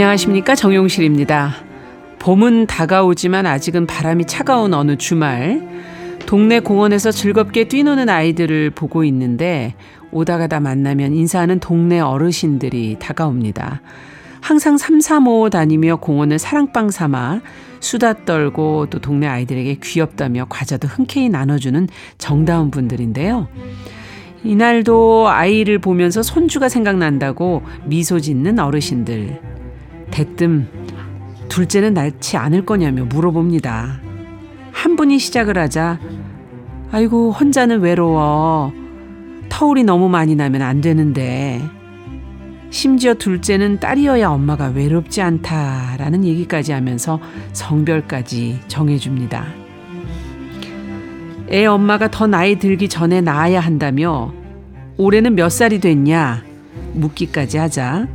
안녕하십니까 정용실입니다. 봄은 다가오지만 아직은 바람이 차가운 어느 주말 동네 공원에서 즐겁게 뛰노는 아이들을 보고 있는데 오다 가다 만나면 인사하는 동네 어르신들이 다가옵니다. 항상 삼삼오오 다니며 공원을 사랑방 삼아 수다 떨고 또 동네 아이들에게 귀엽다며 과자도 흔쾌히 나눠주는 정다운 분들인데요. 이날도 아이를 보면서 손주가 생각난다고 미소 짓는 어르신들. 대뜸 둘째는 낳지 않을 거냐며 물어봅니다. 한 분이 시작을 하자 아이고 혼자는 외로워. 터울이 너무 많이 나면 안 되는데. 심지어 둘째는 딸이어야 엄마가 외롭지 않다라는 얘기까지 하면서 성별까지 정해줍니다. 애 엄마가 더 나이 들기 전에 낳아야 한다며 올해는 몇 살이 됐냐 묻기까지 하자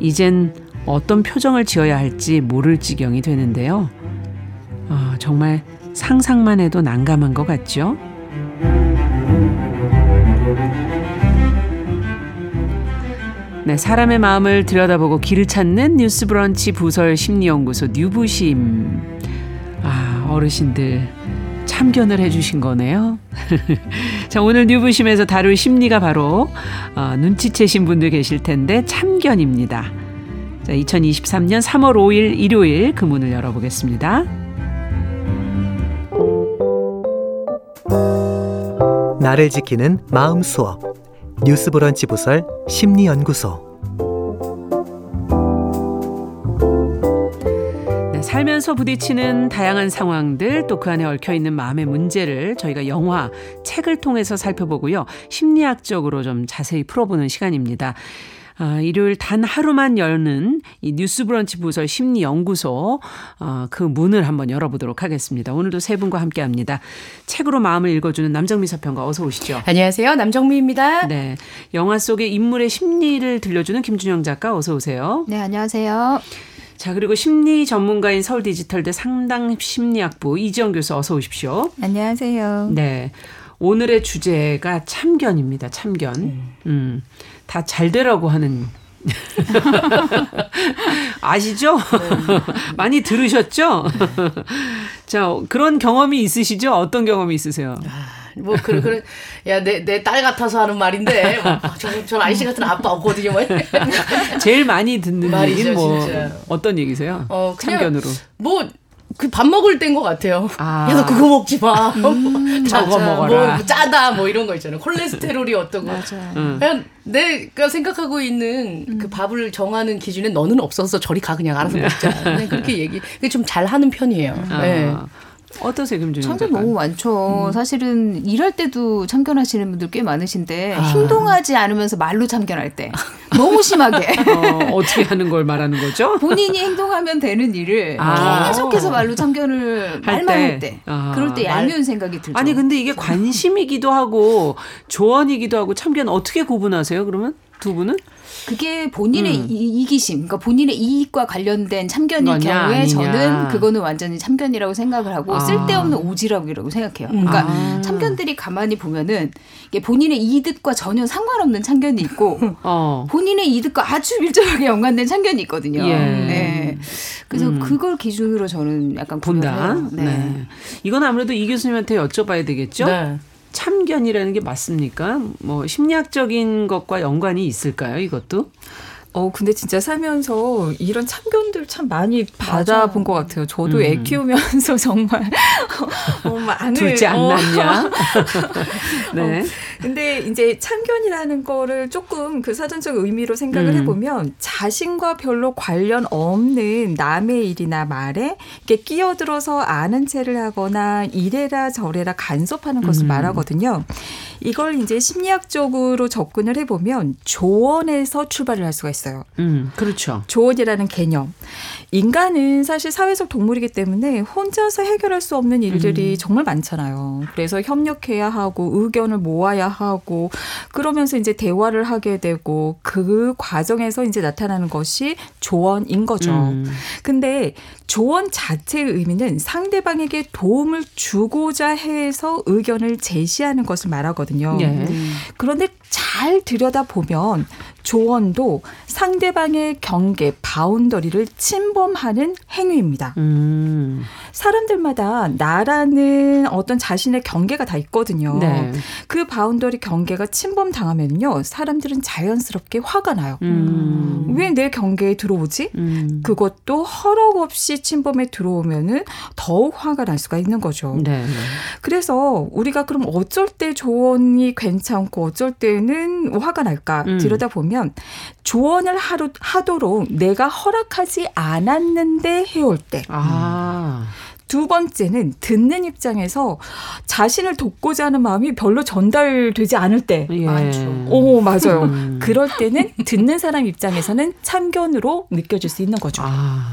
이젠 어떤 표정을 지어야 할지 모를 지경이 되는데요. 어, 정말 상상만 해도 난감한 것 같죠? 네, 사람의 마음을 들여다보고 길을 찾는 뉴스 브런치 부설 심리연구소 뉴부심. 아, 어르신들 참견을 해주신 거네요. 자, 오늘 뉴부심에서 다룰 심리가 바로 어, 눈치채신 분들 계실 텐데 참견입니다. 자, 2023년 3월 5일 일요일 그 문을 열어보겠습니다. 나를 지키는 마음 수업 뉴스 브런치 부설 심리 연구소 네, 살면서 부딪히는 다양한 상황들 또 그 안에 얽혀 있는 마음의 문제를 저희가 영화, 책을 통해서 살펴보고요. 심리학적으로 좀 자세히 풀어보는 시간입니다. 아, 일요일 단 하루만 여는 이 뉴스 브런치 부설 심리 연구소 어, 그 문을 한번 열어보도록 하겠습니다. 오늘도 세 분과 함께합니다. 책으로 마음을 읽어주는 남정미 서평가 어서 오시죠. 안녕하세요, 남정미입니다. 네, 영화 속의 인물의 심리를 들려주는 김준영 작가 어서 오세요. 네, 안녕하세요. 자 그리고 심리 전문가인 서울 디지털대 상당 심리학부 이지영 교수 어서 오십시오. 안녕하세요. 네. 오늘의 주제가 참견입니다. 참견. 음. 다 잘 되라고 하는 아시죠? 많이 들으셨죠? 자, 그런 경험이 있으시죠? 어떤 경험이 있으세요? 뭐 그래 그래 야내 내 딸 같아서 하는 말인데 저저 아이씨 같은 아빠 없거든요. 뭐. 제일 많이 듣는 말이죠, 얘기는 뭐 진짜. 어떤 얘기세요? 어, 참견으로. 뭐 그 밥 먹을 때인 것 같아요. 아. 야너 그거 먹지 마. 저거 자, 먹어라. 뭐 짜다 뭐 이런 거 있잖아요. 콜레스테롤이 어떠고. 맞아요. 응. 그냥 내가 생각하고 있는 그 밥을 정하는 기준에 너는 없어서 저리 가 그냥 알아서 먹자. 그냥 그렇게 얘기. 그게 좀 잘하는 편이에요. 아. 네. 어떠세요, 김준영 참견 작가? 너무 많죠. 사실은 일할 때도 참견하시는 분들 꽤 많으신데 아. 행동하지 않으면서 말로 참견할 때 너무 심하게 어, 어떻게 하는 걸 말하는 거죠? 본인이 행동하면 되는 일을 아. 계속해서 말로 참견을 할 말만 때. 할 때 아. 그럴 때 말. 얄미운 생각이 들죠. 아니 근데 이게 관심이기도 하고 조언이기도 하고 참견 어떻게 구분하세요? 그러면 두 분은? 그게 본인의 음. 이, 기심 그러니까 본인의 이익과 관련된 참견일 거냐, 경우에 아니냐. 저는 그거는 완전히 참견이라고 생각을 하고 아. 쓸데없는 오지랖이라고 생각해요. 그러니까 아. 참견들이 가만히 보면은 이게 본인의 이득과 전혀 상관없는 참견이 있고 어. 본인의 이득과 아주 밀접하게 연관된 참견이 있거든요. 예. 네. 그래서 음. 그걸 기준으로 저는 약간 본다. 구분해요. 네. 이건 아무래도 이 교수님한테 여쭤봐야 되겠죠? 네. 참견이라는 게 맞습니까? 뭐 심리학적인 것과 연관이 있을까요? 이것도? 어, 근데 진짜 살면서 이런 참견들 참 많이 받아본 것 같아요. 저도 음. 애 키우면서 정말 어, 많은 둘째 안 어, 낳냐? 네. 근데 이제 참견이라는 거를 조금 그 사전적 의미로 생각을 음. 해보면 자신과 별로 관련 없는 남의 일이나 말에 이렇게 끼어들어서 아는 체를 하거나 이래라 저래라 간섭하는 것을 음. 말하거든요. 이걸 이제 심리학적으로 접근을 해보면 조언에서 출발을 할 수가 있어요. 음, 그렇죠. 조언이라는 개념. 인간은 사실 사회적 동물이기 때문에 혼자서 해결할 수 없는 일들이 정말 많잖아요. 그래서 협력해야 하고 의견을 모아야 하고 그러면서 이제 대화를 하게 되고 그 과정에서 이제 나타나는 것이 조언인 거죠. 음. 근데 조언 자체의 의미는 상대방에게 도움을 주고자 해서 의견을 제시하는 것을 말하거든요. 예. 그런데 잘 들여다보면 조언도 상대방의 경계, boundary를 침범하는 행위입니다. 음. 사람들마다 나라는 어떤 자신의 경계가 다 있거든요. 네. 그 boundary 경계가 침범당하면요. 사람들은 자연스럽게 화가 나요. 음. 왜내 경계에 들어오지? 음. 그것도 허락 없이 침범해 들어오면은 더욱 화가 날 수가 있는 거죠. 네. 그래서 우리가 그럼 어쩔 때 조언이 괜찮고 어쩔 때는 화가 날까 음. 들여다보면 조언을 하루, 하도록 내가 허락하지 않았는데 해올 때. 아. 두 번째는 듣는 입장에서 자신을 돕고자 하는 마음이 별로 전달되지 않을 때. 예. 많죠. 오, 맞아요. 음. 그럴 때는 듣는 사람 입장에서는 참견으로 느껴질 수 있는 거죠. 아.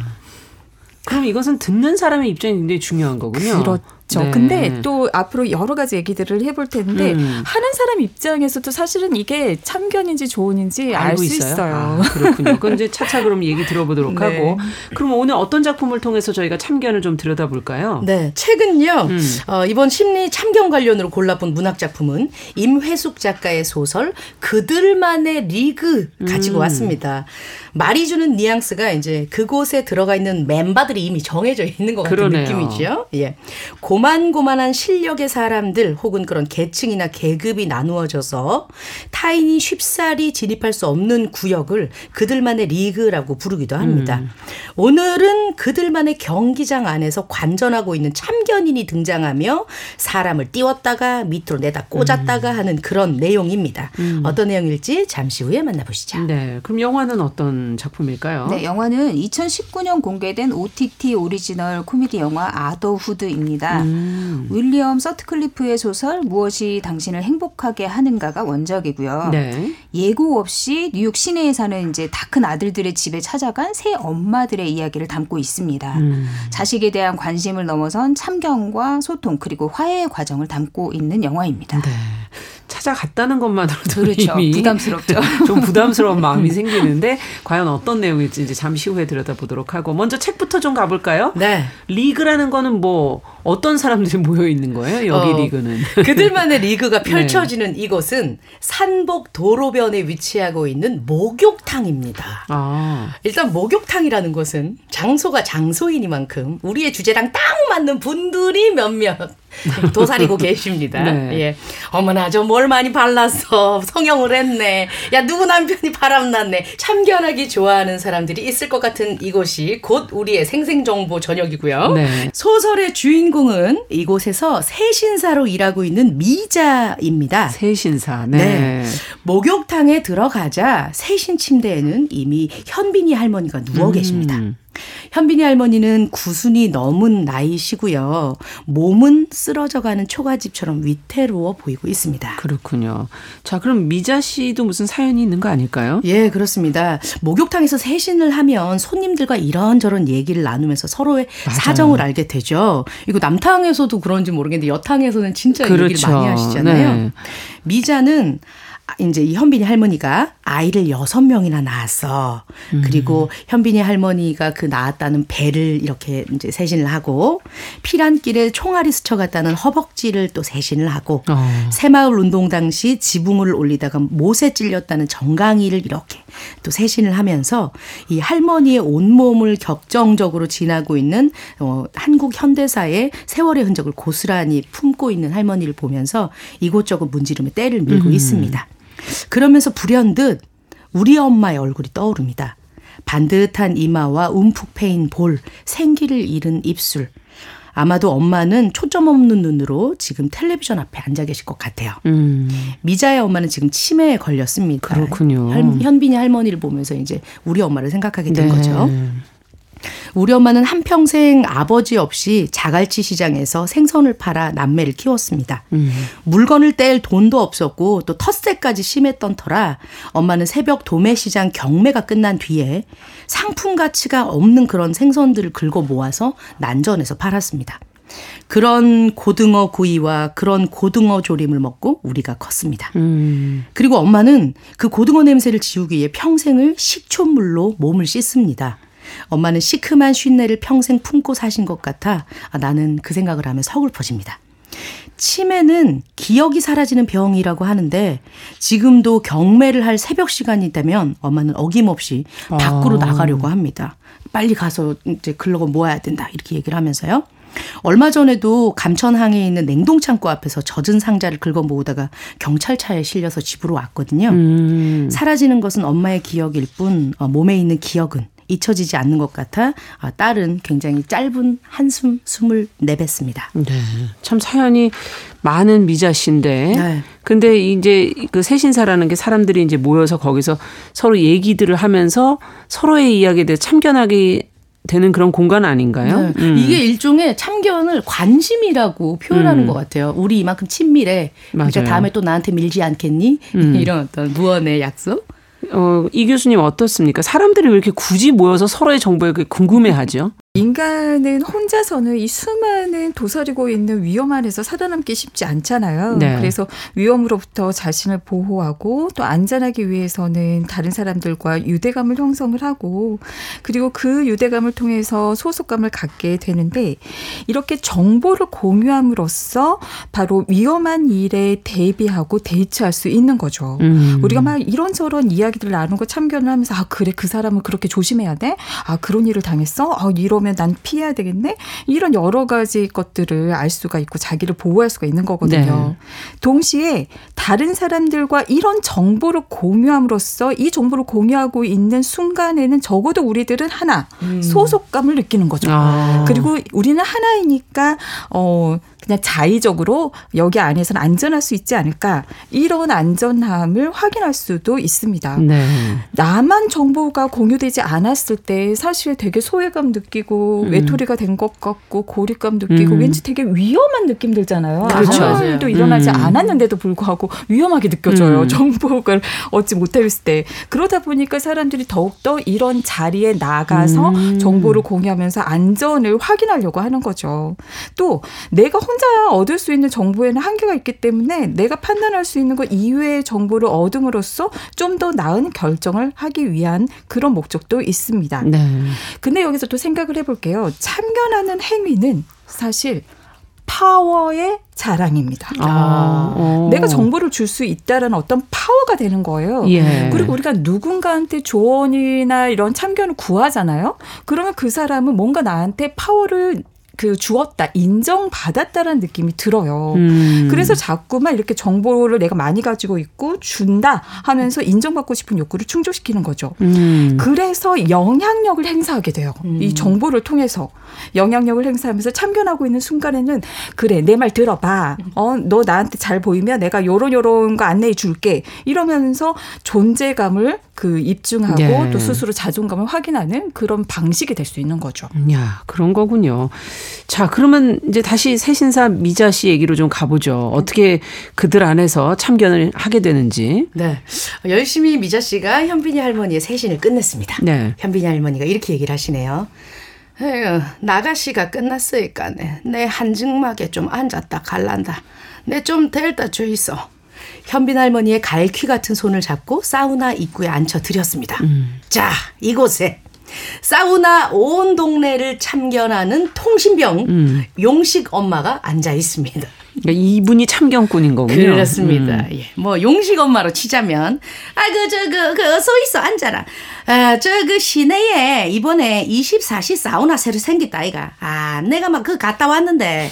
그럼 이것은 듣는 사람의 입장이 굉장히 중요한 거군요. 그렇죠. 네. 근데 또 앞으로 여러 가지 얘기들을 해볼 텐데 음. 하는 사람 입장에서도 사실은 이게 참견인지 조언인지 알 수 있어요. 아, 그렇군요. 그럼 이제 차차 그럼 얘기 들어보도록 네. 하고. 그럼 오늘 어떤 작품을 통해서 저희가 참견을 좀 들여다볼까요? 네, 책은요. 음. 어, 이번 심리 참견 관련으로 골라본 문학 작품은 임회숙 작가의 소설 그들만의 리그 가지고 음. 왔습니다. 왔습니다. 말이 주는 뉘앙스가 이제 그곳에 들어가 있는 멤버들이 이미 정해져 있는 것 같은 그러네요. 느낌이죠. 예. 고 만고만한 실력의 사람들 혹은 그런 계층이나 계급이 나누어져서 타인이 쉽사리 진입할 수 없는 구역을 그들만의 리그라고 부르기도 합니다. 음. 오늘은 그들만의 경기장 안에서 관전하고 있는 참견인이 등장하며 사람을 띄웠다가 밑으로 내다 꽂았다가 음. 하는 그런 내용입니다. 어떤 내용일지 잠시 후에 만나보시죠. 네. 그럼 영화는 어떤 작품일까요? 네, 영화는 2019년 공개된 OTT 오리지널 코미디 영화 Otherhood입니다. 음. 윌리엄 서트클리프의 소설 무엇이 당신을 행복하게 하는가가 원작이고요. 네. 예고 없이 뉴욕 시내에 사는 이제 다 큰 아들들의 집에 찾아간 세 엄마들의 이야기를 담고 있습니다. 음. 자식에 대한 관심을 넘어선 참견과 소통 그리고 화해의 과정을 담고 있는 영화입니다. 네. 찾아갔다는 것만으로도 그렇죠. 이미 부담스럽죠. 좀 부담스러운 마음이 생기는데 과연 어떤 내용일지 이제 잠시 후에 들여다보도록 하고 먼저 책부터 좀 가볼까요? 네. 리그라는 거는 뭐 어떤 사람들이 모여 있는 거예요? 여기 어, 리그는 그들만의 리그가 네. 펼쳐지는 이곳은 산복 도로변에 위치하고 있는 목욕탕입니다. 아 일단 목욕탕이라는 것은 장소가 장소이니만큼 우리의 주제랑 딱 맞는 분들이 몇몇 도사리고 계십니다. 네. 예. 어머나 저 뭘 많이 발랐어. 성형을 했네. 야 누구 남편이 바람났네. 참견하기 좋아하는 사람들이 있을 것 같은 이곳이 곧 우리의 생생정보 전역이고요. 네. 소설의 주인 공은 이곳에서 세신사로 일하고 있는 미자입니다. 세신사 네. 네. 목욕탕에 들어가자 세신 침대에는 이미 현빈이 할머니가 누워 계십니다. 음. 현빈이 할머니는 구순이 넘은 나이시고요. 몸은 쓰러져가는 초가집처럼 위태로워 보이고 있습니다. 그렇군요. 자 그럼 미자 씨도 무슨 사연이 있는 거 아닐까요? 예, 그렇습니다. 목욕탕에서 세신을 하면 손님들과 이런저런 얘기를 나누면서 서로의 맞아요. 사정을 알게 되죠. 이거 남탕에서도 그런지 모르겠는데 여탕에서는 진짜 얘기를 그렇죠. 많이 하시잖아요. 네. 미자는 아, 이제 이 현빈이 할머니가 아이를 여섯 명이나 낳았어. 그리고 현빈이 할머니가 그 낳았다는 배를 이렇게 이제 세신을 하고 피란길에 총알이 스쳐갔다는 허벅지를 또 세신을 하고 어. 새마을 운동 당시 지붕을 올리다가 못에 찔렸다는 정강이를 이렇게 또 세신을 하면서 이 할머니의 온몸을 격정적으로 지나고 있는 어, 한국 현대사의 세월의 흔적을 고스란히 품고 있는 할머니를 보면서 이곳저곳 문지름에 때를 밀고 있습니다. 그러면서 불현듯 우리 엄마의 얼굴이 떠오릅니다. 반듯한 이마와 움푹 패인 볼, 생기를 잃은 입술. 아마도 엄마는 초점 없는 눈으로 지금 텔레비전 앞에 앉아 계실 것 같아요. 음. 미자의 엄마는 지금 치매에 걸렸습니다. 그렇군요. 할- 현빈이 할머니를 보면서 이제 우리 엄마를 생각하게 된 네. 거죠. 우리 엄마는 한평생 아버지 없이 자갈치 시장에서 생선을 팔아 남매를 키웠습니다. 음. 물건을 뗄 돈도 없었고 또 텃세까지 심했던 터라 엄마는 새벽 도매시장 경매가 끝난 뒤에 상품 가치가 없는 그런 생선들을 긁어 모아서 난전에서 팔았습니다. 그런 고등어 구이와 그런 고등어 조림을 먹고 우리가 컸습니다. 음. 그리고 엄마는 그 고등어 냄새를 지우기 위해 평생을 식초물로 몸을 씻습니다. 엄마는 시큼한 쉰내를 평생 품고 사신 것 같아 아, 나는 그 생각을 하면 서글퍼집니다. 치매는 기억이 사라지는 병이라고 하는데 지금도 경매를 할 새벽 시간이 있다면 엄마는 어김없이 밖으로 아. 나가려고 합니다. 빨리 가서 이제 근로금 모아야 된다 이렇게 얘기를 하면서요. 얼마 전에도 감천항에 있는 냉동창고 앞에서 젖은 상자를 긁어 모으다가 경찰차에 실려서 집으로 왔거든요. 음. 사라지는 것은 엄마의 기억일 뿐 어, 몸에 있는 기억은 잊혀지지 않는 것 같아 아, 딸은 굉장히 짧은 한숨 숨을 내뱉습니다. 네. 참 사연이 많은 미자 씨인데. 네. 근데 이제 그 세신사라는 게 사람들이 이제 모여서 거기서 서로 얘기들을 하면서 서로의 이야기에 대해 참견하게 되는 그런 공간 아닌가요? 네. 음. 이게 일종의 참견을 관심이라고 표현하는 음. 것 같아요. 우리 이만큼 친밀해. 그러니까 맞아요. 다음에 또 나한테 밀지 않겠니? 음. 이런 어떤 무언의 약속. 어, 이 교수님 어떻습니까? 사람들이 왜 이렇게 굳이 모여서 서로의 정보에 궁금해하죠? 인간은 혼자서는 이 수많은 도사리고 있는 위험 안에서 살아남기 쉽지 않잖아요. 네. 그래서 위험으로부터 자신을 보호하고 또 안전하기 위해서는 다른 사람들과 유대감을 형성을 하고 그리고 그 유대감을 통해서 소속감을 갖게 되는데 이렇게 정보를 공유함으로써 바로 위험한 일에 대비하고 대처할 수 있는 거죠. 음. 우리가 막 이런저런 이야기들 나누고 참견을 하면서 아 그래 그 사람은 그렇게 조심해야 돼. 아 그런 일을 당했어. 아 이러면 난 피해야 되겠네. 이런 여러 가지 것들을 알 수가 있고 자기를 보호할 수가 있는 거거든요. 동시에 다른 사람들과 이런 정보를 공유함으로써 이 정보를 공유하고 있는 순간에는 적어도 우리들은 하나 소속감을 느끼는 거죠. 아. 그리고 우리는 하나이니까 어 그냥 자의적으로 여기 안에서는 안전할 수 있지 않을까 이런 안전함을 확인할 수도 있습니다. 네. 나만 정보가 공유되지 않았을 때 사실 되게 소외감 느끼고 음. 외톨이가 된 것 같고 고립감 느끼고 음. 왠지 되게 위험한 느낌 들잖아요. 그렇죠. 아무 일도. 일어나지 음. 않았는데도 불구하고 위험하게 느껴져요. 음. 정보를 얻지 못했을 때 그러다 보니까 사람들이 더욱더 이런 자리에 나가서 음. 정보를 공유하면서 안전을 확인하려고 하는 거죠. 또 내가 혼자 얻을 수 있는 정보에는 한계가 있기 때문에 내가 판단할 수 있는 것 이외의 정보를 얻음으로써 좀 더 나은 결정을 하기 위한 그런 목적도 있습니다. 네. 근데 여기서 또 생각을 해 볼게요. 참견하는 행위는 사실 파워의 자랑입니다. 아. 어. 내가 정보를 줄 수 있다라는 어떤 파워가 되는 거예요. 예. 그리고 우리가 누군가한테 조언이나 이런 참견을 구하잖아요. 그러면 그 사람은 뭔가 나한테 파워를 그 주었다, 인정받았다라는 느낌이 들어요. 음. 그래서 자꾸만 이렇게 정보를 내가 많이 가지고 있고 준다 하면서 인정받고 싶은 욕구를 충족시키는 거죠. 음. 그래서 영향력을 행사하게 돼요. 이 정보를 통해서 영향력을 행사하면서 참견하고 있는 순간에는 그래 내 말 들어봐. 어너 나한테 잘 보이면 내가 요런 요런 거 안내해 줄게. 이러면서 존재감을 그 입증하고 예. 또 스스로 자존감을 확인하는 그런 방식이 될 수 있는 거죠. 야, 그런 거군요. 자, 그러면 이제 다시 새신사 미자 씨 얘기로 좀 가보죠. 어떻게 그들 안에서 참견을 하게 되는지. 네. 열심히 미자 씨가 현빈이 할머니의 세신을 끝냈습니다. 네. 현빈이 할머니가 이렇게 얘기를 하시네요. 에휴, 나가시가 끝났으니까 내, 내 한증막에 좀 앉았다 갈란다. 내좀 데려다 줘 있어. 현빈 할머니의 갈퀴 같은 손을 잡고 사우나 입구에 앉혀 드렸습니다. 자, 이곳에 사우나 온 동네를 참견하는 통신병 용식 엄마가 앉아 있습니다. 그러니까 이분이 참견꾼인 거군요. 그렇습니다. 음. 예. 뭐 용식 엄마로 치자면 아그 저그그 어서 있어 앉아라. 아 저 그 시내에 이번에 24시 사우나 새로 생겼다 아이가. 아 내가 막 그 갔다 왔는데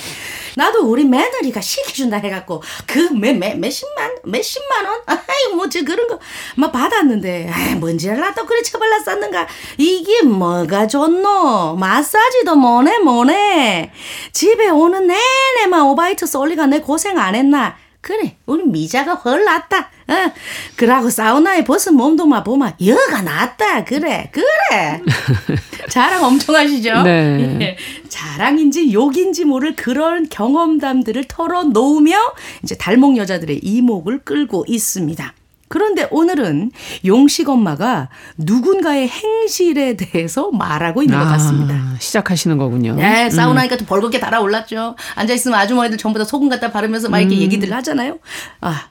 나도 우리 며느리가 시켜준다 해갖고 그몇몇 몇십만 몇십만 원? 아이 뭐저 그런 거 막 받았는데 아이 뭔지를 나도 그래 처발랐었는가? 이게 뭐가 좋노? 마사지도 뭐네 뭐네? 집에 오는 내내 만 오바이트 쏠리가 내 고생 안 했나 그래 우리 미자가 헐 낫다 어 그러고 사우나에 벗은 몸도 막 보면 여가 낫다 그래 그래 자랑 엄청 하시죠 네. 예. 자랑인지 욕인지 모를 그런 경험담들을 털어놓으며 이제 달목 여자들의 이목을 끌고 있습니다. 그런데 오늘은 용식 엄마가 누군가의 행실에 대해서 말하고 있는 것 같습니다. 아, 시작하시는 거군요. 네, 사우나니까 또 벌겋게 달아올랐죠. 앉아있으면 아주머니들 전부 다 소금 갖다 바르면서 막 이렇게 얘기들 하잖아요. 아.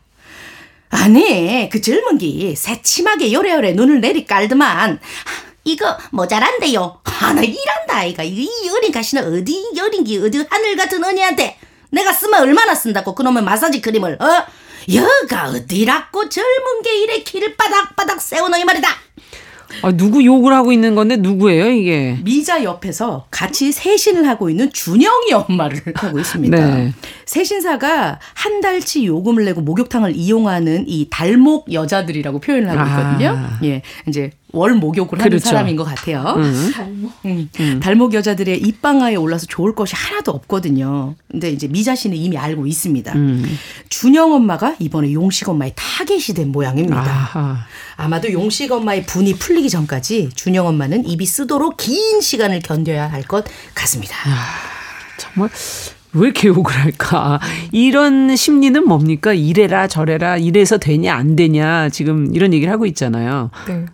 아니, 그 젊은 기 새침하게 요래요래 눈을 내리 깔더만. 이거 모자란데요. 하나 일한다, 아이가. 이 어린 가시는 어디 어린 기 어디 하늘 같은 언니한테. 내가 쓰면 얼마나 쓴다고 그놈의 마사지 크림을 어? 여가 어디라고 젊은 게 이래 키를 바닥바닥 세우노 이 말이다. 아, 누구 욕을 하고 있는 건데 누구예요 이게? 미자 옆에서 같이 세신을 하고 있는 준영이 엄마를 하고 있습니다. 네. 세신사가 한 달치 요금을 내고 목욕탕을 이용하는 이 달목 여자들이라고 표현을 하고 있거든요. 아. 예, 이제 월 목욕을 하는 그렇죠. 사람인 것 같아요. 음. 음, 달목 여자들의 입방아에 올라서 좋을 것이 하나도 없거든요. 근데 이제 미자 씨는 이미 알고 있습니다. 음. 준영 엄마가 이번에 용식 엄마의 타겟이 된 모양입니다. 아하. 아마도 용식 엄마의 분이 풀리기 전까지 준영 엄마는 입이 쓰도록 긴 시간을 견뎌야 할 것 같습니다. 정말 왜 이렇게 욕을 할까? 이런 심리는 뭡니까? 이래라 저래라 이래서 되냐 안 되냐 지금 이런 얘기를 하고 있잖아요. 네.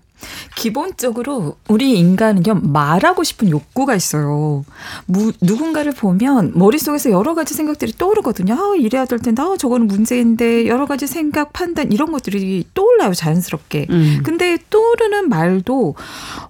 기본적으로 우리 인간은요 말하고 싶은 욕구가 있어요. 무, 누군가를 보면 머릿속에서 여러 가지 생각들이 떠오르거든요. 아, 이래야 될 텐데, 아, 저거는 문제인데 여러 가지 생각, 판단 이런 것들이 떠올라요 자연스럽게. 음. 근데 떠오르는 말도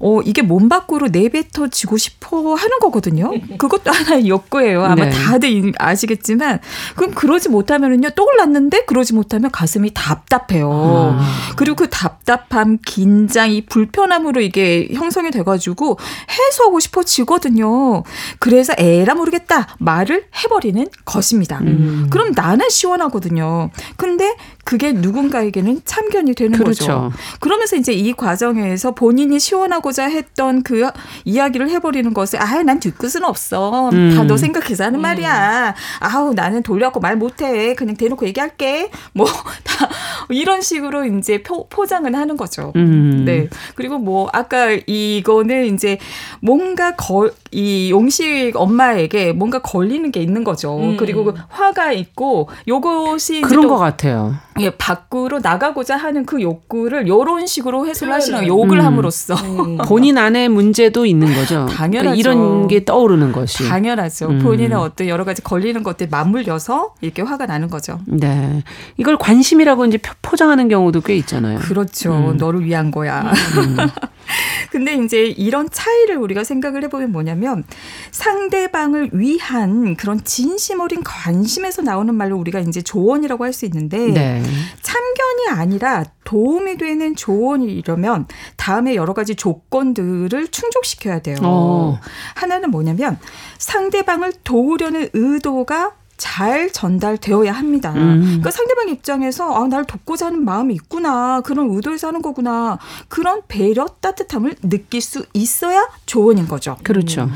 어 이게 몸 밖으로 내뱉어지고 싶어 하는 거거든요. 그것도 하나의 욕구예요. 아마 네. 다들 아시겠지만 그럼 그러지 못하면은요 떠올랐는데 그러지 못하면 가슴이 답답해요. 아. 그리고 그 답답함, 긴장, 이 불편 함으로 이게 형성이 돼가지고 해소하고 싶어지거든요. 그래서 에라 모르겠다 말을 해버리는 것입니다. 음. 그럼 나는 시원하거든요. 근데 그게 누군가에게는 참견이 되는 그렇죠. 거죠. 그러면서 이제 이 과정에서 본인이 시원하고자 했던 그 이야기를 해버리는 것을 아, 난 뒤끝은 없어. 음. 다너 생각해서 하는 말이야. 아우, 나는 돌려갖고 말 못해. 그냥 대놓고 얘기할게. 뭐, 다 이런 식으로 이제 포, 포장을 하는 거죠. 음. 네. 그리고 뭐, 아까 이거는 이제 뭔가 걸, 이 용식 엄마에게 뭔가 걸리는 게 있는 거죠. 음. 그리고 그 화가 있고 요것이 이제 그런 또것 같아요. 예, 밖으로 나가고자 하는 그 욕구를 요런 식으로 해소를 하시는. 욕을 음. 함으로써. 본인 안에 문제도 있는 거죠. 당연하죠. 그러니까 이런 게 떠오르는 것이. 당연하죠. 음. 본인의 어떤 여러 가지 걸리는 것들 맞물려서 이렇게 화가 나는 거죠. 네. 이걸 관심이라고 이제 표- 포장하는 경우도 꽤 있잖아요. 그렇죠. 음. 너를 위한 거야. 근데 이제 이런 차이를 우리가 생각을 해보면 뭐냐면 상대방을 위한 그런 진심 어린 관심에서 나오는 말로 우리가 이제 조언이라고 할 수 있는데 네. 참견이 아니라 도움이 되는 조언이려면 다음에 여러 가지 조건들을 충족시켜야 돼요. 어. 하나는 뭐냐면 상대방을 도우려는 의도가 잘 전달되어야 합니다. 음. 그러니까 상대방 입장에서 아, 나를 돕고자 하는 마음이 있구나. 그런 의도에서 하는 거구나. 그런 배려 따뜻함을 느낄 수 있어야 조언인 거죠. 그렇죠.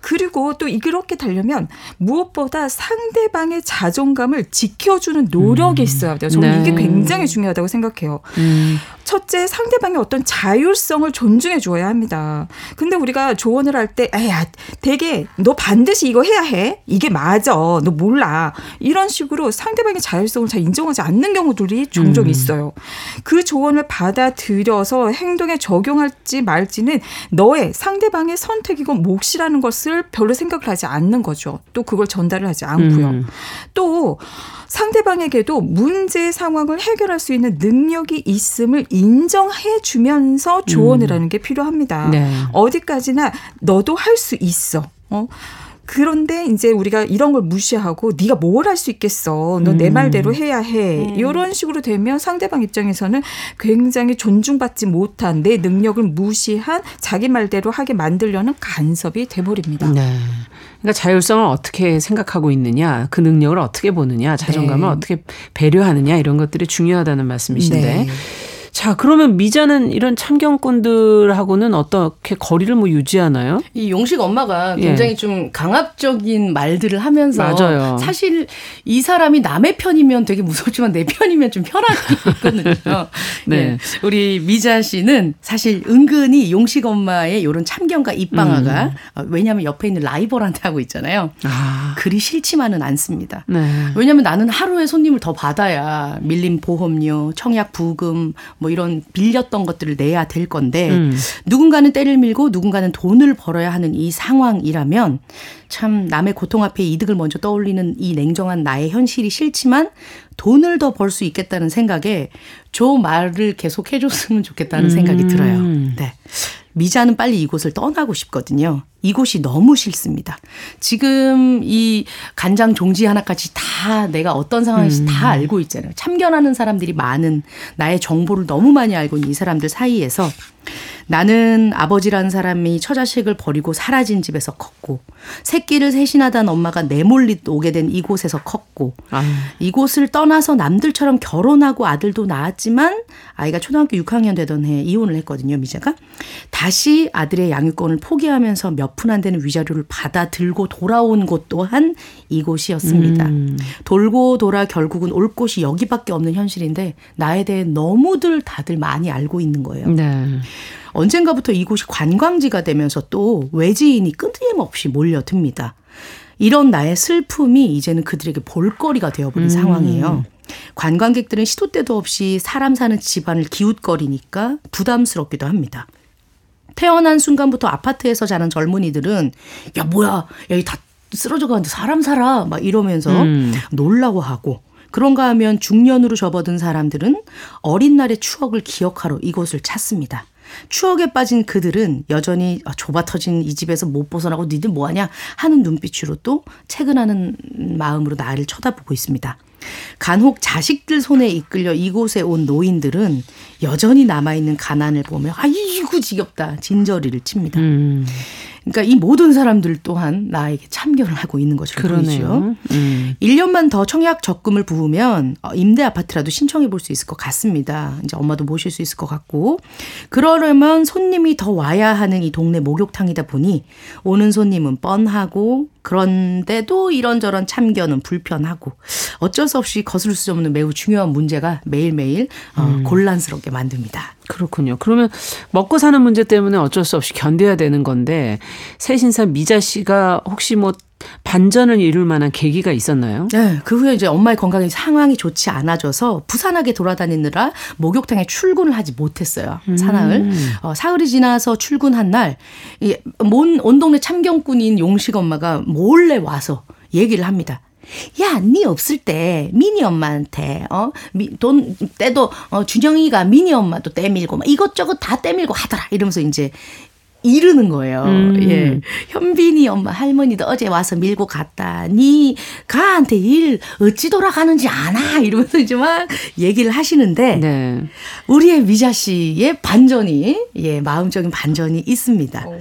그리고 또 이렇게 되려면 무엇보다 상대방의 자존감을 지켜주는 노력이 있어야 돼요. 저는 네. 이게 굉장히 중요하다고 생각해요. 음. 첫째, 상대방의 어떤 자율성을 존중해 줘야 합니다. 근데 우리가 조언을 할 때, 에야, 되게 너 반드시 이거 해야 해. 이게 맞아. 너 몰라. 이런 식으로 상대방의 자율성을 잘 인정하지 않는 경우들이 종종 음. 있어요. 그 조언을 받아들여서 행동에 적용할지 말지는 너의 상대방의 선택이고 몫이라는 것을 별로 생각을 하지 않는 거죠. 또 그걸 전달을 하지 않고요. 음. 또 상대방에게도 문제 상황을 해결할 수 있는 능력이 있음을 인정해 주면서 조언을 하는 게 필요합니다. 네. 어디까지나 너도 할 수 있어. 어? 그런데 이제 우리가 이런 걸 무시하고 네가 뭘 할 수 있겠어. 너내 음. 말대로 해야 해. 이런 식으로 되면 상대방 입장에서는 굉장히 존중받지 못한 내 능력을 무시한 자기 말대로 하게 만들려는 간섭이 돼 버립니다. 네. 그러니까 자율성을 어떻게 생각하고 있느냐, 그 능력을 어떻게 보느냐, 자존감을 네. 어떻게 배려하느냐 이런 것들이 중요하다는 말씀이신데. 네. 자, 그러면 미자는 이런 참견꾼들하고는 어떻게 거리를 뭐 유지하나요? 이 용식 엄마가 예. 굉장히 좀 강압적인 말들을 하면서 맞아요. 사실 이 사람이 남의 편이면 되게 무섭지만 내 편이면 좀 편하거든요. 네. 예. 우리 미자 씨는 사실 은근히 용식 엄마의 이런 참견과 입방아가 음. 어, 왜냐하면 옆에 있는 라이벌한테 하고 있잖아요. 아, 그리 싫지만은 않습니다. 네. 왜냐하면 나는 하루에 손님을 더 받아야 밀린 보험료, 청약 부금 뭐 이런 빌렸던 것들을 내야 될 건데 음. 누군가는 때를 밀고 누군가는 돈을 벌어야 하는 이 상황이라면 참 남의 고통 앞에 이득을 먼저 떠올리는 이 냉정한 나의 현실이 싫지만 돈을 더 벌 수 있겠다는 생각에 저 말을 계속 해줬으면 좋겠다는 생각이 들어요. 네. 미자는 빨리 이곳을 떠나고 싶거든요. 이곳이 너무 싫습니다. 지금 이 간장 종지 하나까지 다 내가 어떤 상황인지 음. 다 알고 있잖아요. 참견하는 사람들이 많은 나의 정보를 너무 많이 알고 있는 이 사람들 사이에서 나는 아버지라는 사람이 처자식을 버리고 사라진 집에서 컸고 새끼를 세신하던 엄마가 내몰리 오게 된 이곳에서 컸고 아유. 이곳을 떠나서 남들처럼 결혼하고 아들도 낳았지만 아이가 초등학교 6학년 되던 해에 이혼을 했거든요 미자가 다시 아들의 양육권을 포기하면서 몇 푼 안 되는 위자료를 받아 들고 돌아온 곳 또한 이곳이었습니다. 음. 돌고 돌아 결국은 올 곳이 여기밖에 없는 현실인데 나에 대해 너무들 다들 많이 알고 있는 거예요. 네. 언젠가부터 이곳이 관광지가 되면서 또 외지인이 끊임없이 몰려듭니다. 이런 나의 슬픔이 이제는 그들에게 볼거리가 되어버린 음. 상황이에요. 관광객들은 시도 때도 없이 사람 사는 집안을 기웃거리니까 부담스럽기도 합니다. 태어난 순간부터 아파트에서 자란 젊은이들은 야 뭐야 여기 다 쓰러져 가는데 사람 살아 막 이러면서 음. 놀라고 하고 그런가 하면 중년으로 접어든 사람들은 어린 날의 추억을 기억하러 이곳을 찾습니다. 추억에 빠진 그들은 여전히 아, 좁아 터진 이 집에서 못 벗어나고 니들 뭐하냐 하는 눈빛으로 또 퇴근하는 마음으로 나를 쳐다보고 있습니다. 간혹 자식들 손에 이끌려 이곳에 온 노인들은 여전히 남아있는 가난을 보며 아이고 지겹다 진저리를 칩니다. 음. 그러니까 이 모든 사람들 또한 나에게 참견을 하고 있는 것으로 그러네요. 보이죠. 음. 1년만 더 청약 적금을 부으면 어, 임대 아파트라도 신청해 볼 수 있을 것 같습니다. 이제 엄마도 모실 수 있을 것 같고 그러려면 손님이 더 와야 하는 이 동네 목욕탕이다 보니 오는 손님은 뻔하고 그런데도 이런저런 참견은 불편하고 어쩔 수 없이 거슬 수 없는 매우 중요한 문제가 매일매일 어, 음. 곤란스럽게 만듭니다. 그렇군요. 그러면 먹고 사는 문제 때문에 어쩔 수 없이 견뎌야 되는 건데 새신사 미자 씨가 혹시 뭐 반전을 이룰 만한 계기가 있었나요? 네. 그 후에 이제 엄마의 건강이 상황이 좋지 않아져서 부산하게 돌아다니느라 목욕탕에 출근을 하지 못했어요. 음. 사나흘. 어, 사흘이 지나서 출근한 날, 이온 동네 참견꾼인 용식 엄마가 몰래 와서 얘기를 합니다. 야, 니 없을 때 미니 엄마한테 어돈 떼도 어 준영이가 미니 엄마도 떼밀고 막 이것저것 다 떼밀고 하더라 이러면서 이제 이르는 거예요. 음. 예. 현빈이 엄마 할머니도 어제 와서 밀고 갔다. 니 가한테 일 어찌 돌아가는지 아나 이러면서 이제 막 얘기를 하시는데 네. 우리의 미자 씨의 반전이 예 마음적인 반전이 있습니다. 오.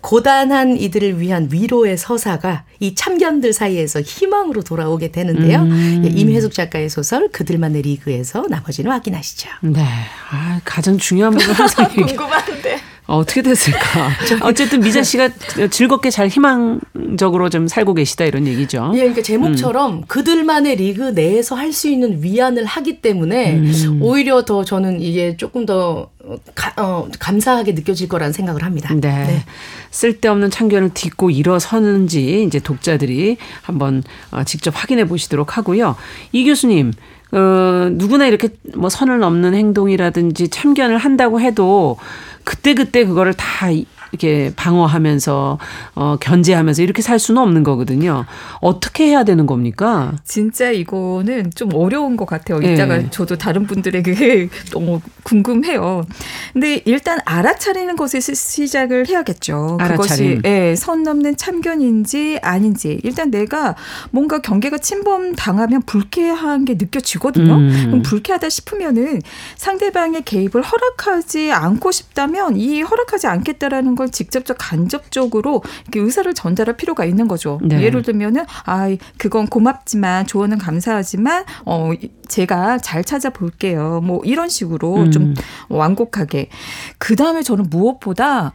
고단한 이들을 위한 위로의 서사가 이 참견들 사이에서 희망으로 돌아오게 되는데요. 음. 예, 임혜숙 작가의 소설 그들만의 리그에서 나머지는 확인하시죠. 네, 아, 가장 중요한 부분 항상 궁금한데. 어, 어떻게 됐을까? 어쨌든 미자 씨가 즐겁게 잘 희망적으로 좀 살고 계시다 이런 얘기죠. 예, 그러니까 제목처럼 음. 그들만의 리그 내에서 할 수 있는 위안을 하기 때문에 음. 오히려 더 저는 이게 조금 더 가, 어, 감사하게 느껴질 거라는 생각을 합니다. 네. 네. 쓸데없는 참견을 딛고 일어서는지 이제 독자들이 한번 어, 직접 확인해 보시도록 하고요. 이 교수님, 어, 누구나 이렇게 뭐 선을 넘는 행동이라든지 참견을 한다고 해도 그때그때 그거를 다 이렇게 방어하면서 어 견제하면서 이렇게 살 수는 없는 거거든요. 어떻게 해야 되는 겁니까? 진짜 이거는 좀 어려운 것 같아요. 이따가 네. 저도 다른 분들에게 너무 궁금해요. 근데 일단 알아차리는 것에서 시작을 해야겠죠. 알아차림. 그것이 예, 선 넘는 참견인지 아닌지 일단 내가 뭔가 경계가 침범 당하면 불쾌한 게 느껴지거든요. 음. 그럼 불쾌하다 싶으면은 상대방의 개입을 허락하지 않고 싶다면 이 허락하지 않겠다라는 걸 직접적 간접적으로 이렇게 의사를 전달할 필요가 있는 거죠. 네. 예를 들면은 아 그건 고맙지만 조언은 감사하지만 어 제가 잘 찾아볼게요. 뭐 이런 식으로 음. 좀 완곡하게 그 다음에 저는 무엇보다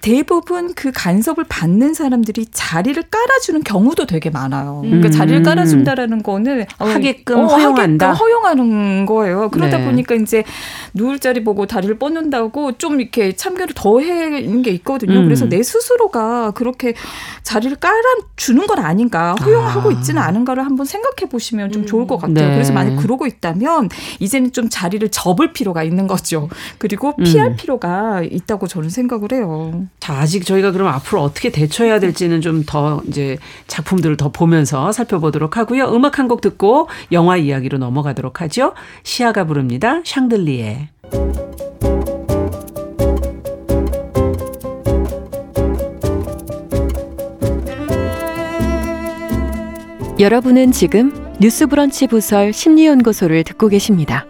대부분 그 간섭을 받는 사람들이 자리를 깔아주는 경우도 되게 많아요. 그러니까 음. 자리를 깔아준다라는 거는 어, 하게끔 어, 허용한다. 하게끔 허용하는 거예요. 그러다 네. 보니까 이제 누울 자리 보고 다리를 뻗는다고 좀 이렇게 참견을 더 해는 게 있거든요. 음. 그래서 내 스스로가 그렇게 자리를 깔아주는 건 아닌가, 허용하고 아. 있지는 않은가를 한번 생각해 보시면 좀 좋을 것 같아요. 네. 그래서 만약 그러고 있다면 이제는 좀 자리를 접을 필요가 있는 거죠. 그리고 피할 음. 필요가 있다고 저는 생각을 해요. 자, 아직 저희가 그럼 앞으로 어떻게 대처해야 될지는 좀 더 이제 작품들을 더 보면서 살펴보도록 하고요. 음악 한 곡 듣고 영화 이야기로 넘어가도록 하죠. 시아가 부릅니다. 샹들리에. 여러분은 지금 뉴스 브런치 부설 심리연구소를 듣고 계십니다.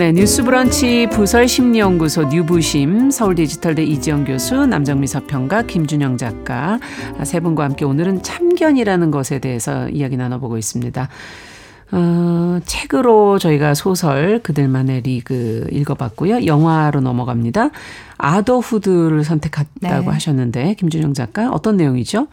네, 뉴스브런치 부설 심리연구소 뉴부심 서울디지털대 이지영 교수 남정미 서평가 김준영 작가 세 분과 함께 오늘은 참견이라는 것에 대해서 이야기 나눠보고 있습니다. 어, 책으로 저희가 소설 그들만의 리그 읽어봤고요. 영화로 넘어갑니다. 아더후드를 선택했다고 네. 하셨는데 김준영 작가 어떤 내용이죠?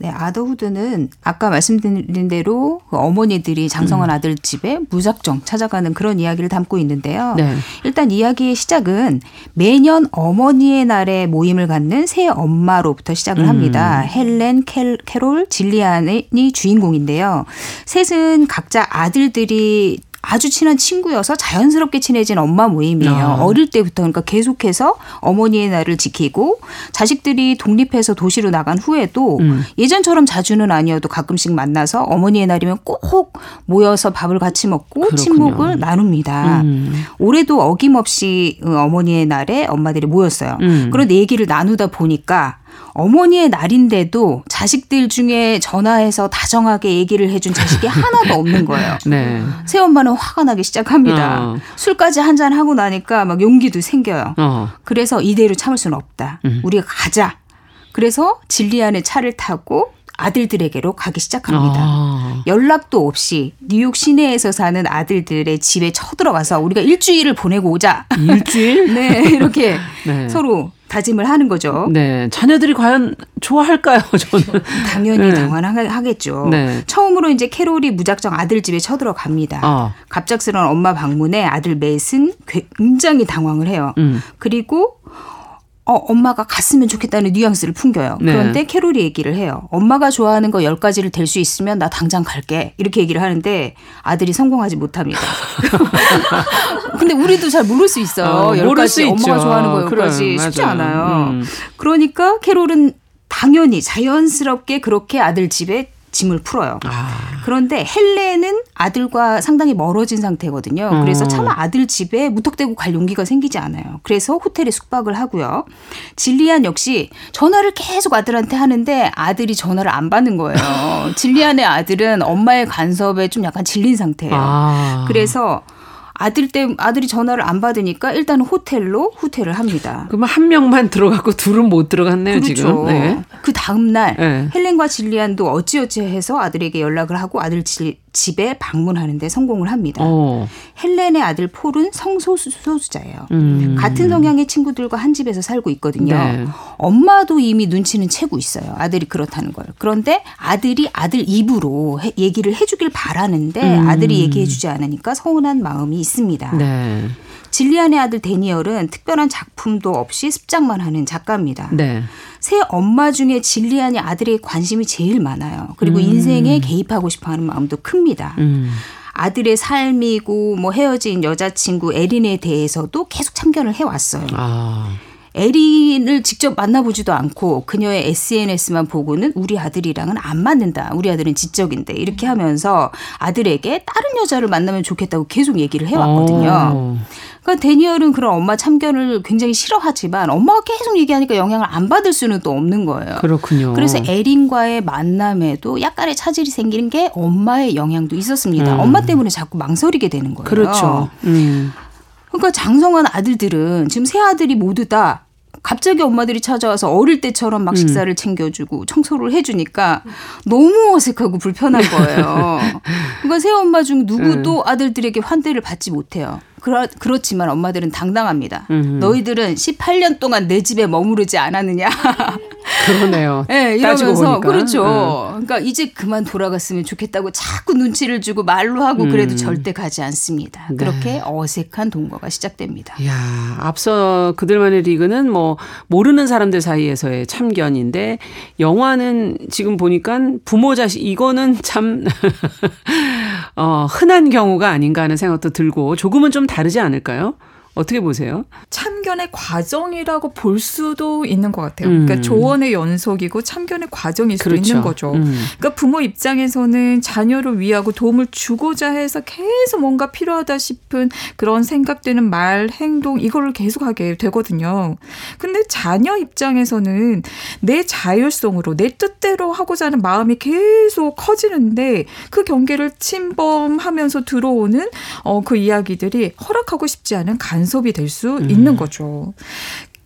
네, 아더후드는 아까 말씀드린 대로 그 어머니들이 장성한 아들 집에 무작정 찾아가는 그런 이야기를 담고 있는데요. 네. 일단 이야기의 시작은 매년 어머니의 날에 모임을 갖는 새 엄마로부터 시작을 합니다. 헬렌, 켈, 캐롤, 질리안이 주인공인데요. 셋은 각자 아들들이 아주 친한 친구여서 자연스럽게 친해진 엄마 모임이에요. 아. 어릴 때부터 그러니까 계속해서 어머니의 날을 지키고 자식들이 독립해서 도시로 나간 후에도 음. 예전처럼 자주는 아니어도 가끔씩 만나서 어머니의 날이면 꼭 모여서 밥을 같이 먹고 그렇군요. 친목을 나눕니다. 음. 올해도 어김없이 어, 어머니의 날에 엄마들이 모였어요. 음. 그런데 얘기를 나누다 보니까 어머니의 날인데도 자식들 중에 전화해서 다정하게 얘기를 해준 자식이 하나도 없는 거예요. 네. 새엄마는 화가 나기 시작합니다. 어. 술까지 한 잔 하고 나니까 막 용기도 생겨요. 어. 그래서 이대로 참을 수는 없다. 음. 우리가 가자. 그래서 진리안의 차를 타고 아들들에게로 가기 시작합니다. 아. 연락도 없이 뉴욕 시내에서 사는 아들들의 집에 쳐들어가서 우리가 일주일을 보내고 오자. 일주일? 네, 이렇게 네. 서로 다짐을 하는 거죠. 네. 자녀들이 과연 좋아할까요? 저는. 당연히 네. 당황하겠죠. 네. 처음으로 이제 캐롤이 무작정 아들 집에 쳐들어갑니다. 어. 갑작스러운 엄마 방문에 아들 맷은 굉장히 당황을 해요. 음. 그리고 어, 엄마가 갔으면 좋겠다는 뉘앙스를 풍겨요. 네. 그런데 캐롤이 얘기를 해요. 엄마가 좋아하는 거 10가지를 될 수 있으면 나 당장 갈게. 이렇게 얘기를 하는데 아들이 성공하지 못합니다. 근데 우리도 잘 모를 수 있어요. 어, 열 모를 10가지 수 있죠. 엄마가 좋아하는 거 그래, 10가지 쉽지 맞아요. 않아요. 음. 그러니까 캐롤은 당연히 자연스럽게 그렇게 아들 집에 짐을 풀어요. 아. 그런데 헬렌은 아들과 상당히 멀어진 상태거든요. 그래서 어. 차마 아들 집에 무턱대고 갈 용기가 생기지 않아요. 그래서 호텔에 숙박을 하고요. 진리안 역시 전화를 계속 아들한테 하는데 아들이 전화를 안 받는 거예요. 진리안의 아들은 엄마의 간섭에 좀 약간 질린 상태예요. 아. 그래서 아들 때 아들이 전화를 안 받으니까 일단 호텔로 후퇴를 합니다. 그러면 한 명만 들어갔고 둘은 못 들어갔네요, 그렇죠. 지금. 네. 그 다음 날 네. 헬렌과 진리안도 어찌어찌 해서 아들에게 연락을 하고 아들 지- 집에 방문하는데 성공을 합니다. 어. 헬렌의 아들 폴은 성소수자예요. 음. 같은 성향의 친구들과 한 집에서 살고 있거든요. 네. 엄마도 이미 눈치는 채고 있어요. 아들이 그렇다는 걸. 그런데 아들이 아들 입으로 해- 얘기를 해주길 바라는데 아들이 얘기해주지 않으니까 서운한 마음이 있습니다. 음. 네. 진리안의 아들 데니얼은 특별한 작품도 없이 습작만 하는 작가입니다. 네. 새 엄마 중에 진리안이 아들에게 관심이 제일 많아요. 그리고 인생에 개입하고 싶어하는 마음도 큽니다. 음. 아들의 삶이고 뭐 헤어진 여자친구 에린에 대해서도 계속 참견을 해왔어요. 아. 에린을 직접 만나보지도 않고 그녀의 SNS만 보고는 우리 아들이랑은 안 맞는다. 우리 아들은 지적인데 이렇게 하면서 아들에게 다른 여자를 만나면 좋겠다고 계속 얘기를 해왔거든요. 어. 그러니까 데니얼은 그런 엄마 참견을 굉장히 싫어하지만 엄마가 계속 얘기하니까 영향을 안 받을 수는 또 없는 거예요. 그렇군요. 그래서 에린과의 만남에도 약간의 차질이 생기는 게 엄마의 영향도 있었습니다. 음. 엄마 때문에 자꾸 망설이게 되는 거예요. 그렇죠. 음. 그러니까 장성한 아들들은 지금 세 아들이 모두 다 갑자기 엄마들이 찾아와서 어릴 때처럼 음. 막 식사를 챙겨주고 청소를 해주니까 너무 어색하고 불편한 거예요. 그러니까 새 엄마 중 누구도 네. 아들들에게 환대를 받지 못해요. 그렇, 그렇지만 엄마들은 당당합니다. 음. 너희들은 18년 동안 내 집에 머무르지 않았느냐. 그러네요. 네, 이러면서. 그렇죠. 음. 그러니까 이제 그만 돌아갔으면 좋겠다고 자꾸 눈치를 주고 말로 하고 그래도 음. 절대 가지 않습니다. 네. 그렇게 어색한 동거가 시작됩니다. 야, 앞서 그들만의 리그는 뭐 모르는 사람들 사이에서의 참견인데 영화는 지금 보니까 부모 자식 이거는 참 어, 흔한 경우가 아닌가 하는 생각도 들고 조금은 좀 다르지 않을까요? 어떻게 보세요? 참견의 과정이라고 볼 수도 있는 것 같아요. 음. 그러니까 조언의 연속이고 참견의 과정일 수도 그렇죠. 있는 거죠. 음. 그러니까 부모 입장에서는 자녀를 위하고 도움을 주고자 해서 계속 뭔가 필요하다 싶은 그런 생각되는 말, 행동 이거를 계속하게 되거든요. 근데 자녀 입장에서는 내 자율성으로 내 뜻대로 하고자 하는 마음이 계속 커지는데 그 경계를 침범하면서 들어오는 어, 그 이야기들이 허락하고 싶지 않은 간 섭이 될수 있는 거죠.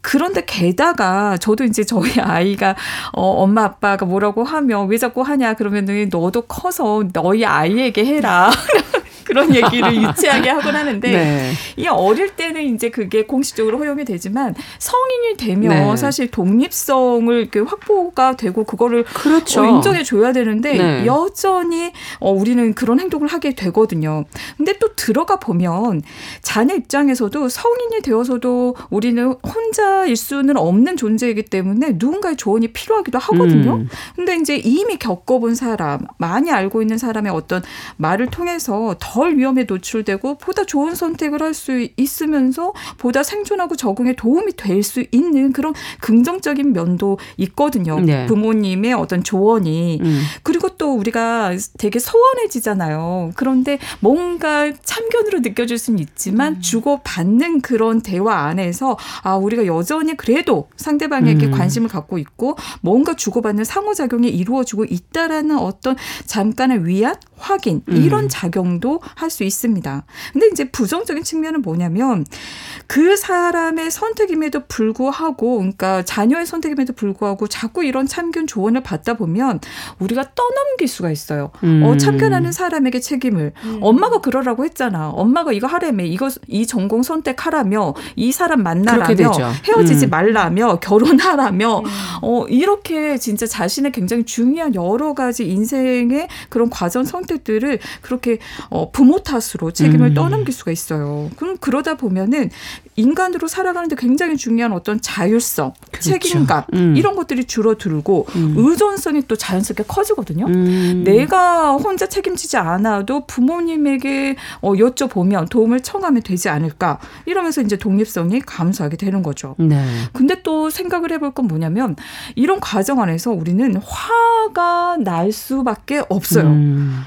그런데 게다가 저도 이제 저희 아이가 어 엄마 아빠가 뭐라고 하면 왜 자꾸 하냐 그러면은 너도 커서 너희 아이에게 해라. 그런 얘기를 유치하게 하곤 하는데 네. 이 어릴 때는 이제 그게 공식적으로 허용이 되지만 성인이 되면 네. 사실 독립성을 이렇게 확보가 되고 그거를 그렇죠. 어, 인정해 줘야 되는데 네. 여전히 어, 우리는 그런 행동을 하게 되거든요. 근데 또 들어가 보면 자녀 입장에서도 성인이 되어서도 우리는 혼자일 수는 없는 존재이기 때문에 누군가의 조언이 필요하기도 하거든요. 음. 근데 이제 이미 겪어본 사람, 많이 알고 있는 사람의 어떤 말을 통해서 덜 위험에 노출되고 보다 좋은 선택을 할 수 있으면서 보다 생존하고 적응에 도움이 될 수 있는 그런 긍정적인 면도 있거든요. 네. 부모님의 어떤 조언이. 음. 그리고 또 우리가 되게 소원해지잖아요. 그런데 뭔가 참견으로 느껴질 수는 있지만 주고 받는 그런 대화 안에서 아, 우리가 여전히 그래도 상대방에게 음. 관심을 갖고 있고 뭔가 주고받는 상호작용이 이루어지고 있다라는 어떤 잠깐의 위안, 확인, 음. 이런 작용도 할 수 있습니다. 근데 이제 부정적인 측면은 뭐냐면 그 사람의 선택임에도 불구하고 그러니까 자녀의 선택임에도 불구하고 자꾸 이런 참견 조언을 받다 보면 우리가 떠넘길 수가 있어요. 음. 어, 참견하는 사람에게 책임을 엄마가 그러라고 했잖아. 엄마가 이거 하라며 이거 이 전공 선택하라며 이 사람 만나라며. 헤어지지 음. 말라며 결혼하라며 어 이렇게 진짜 자신의 굉장히 중요한 여러 가지 인생의 그런 과정 선택들을 그렇게 어 부모 탓으로 책임을 음. 떠넘길 수가 있어요. 그럼 그러다 보면은 인간으로 살아가는데 굉장히 중요한 어떤 자율성, 그렇죠. 책임감 음. 이런 것들이 줄어들고 음. 의존성이 또 자연스럽게 커지거든요. 음. 내가 혼자 책임지지 않아도 부모님에게 어, 여쭤보면 도움을 청하면 되지 않을까 이러면서 이제 독립성이 감소하게 되는 거죠. 네. 근데 또 생각을 해볼 건 뭐냐면 이런 과정 안에서 우리는 화가 날 수밖에 없어요. 음.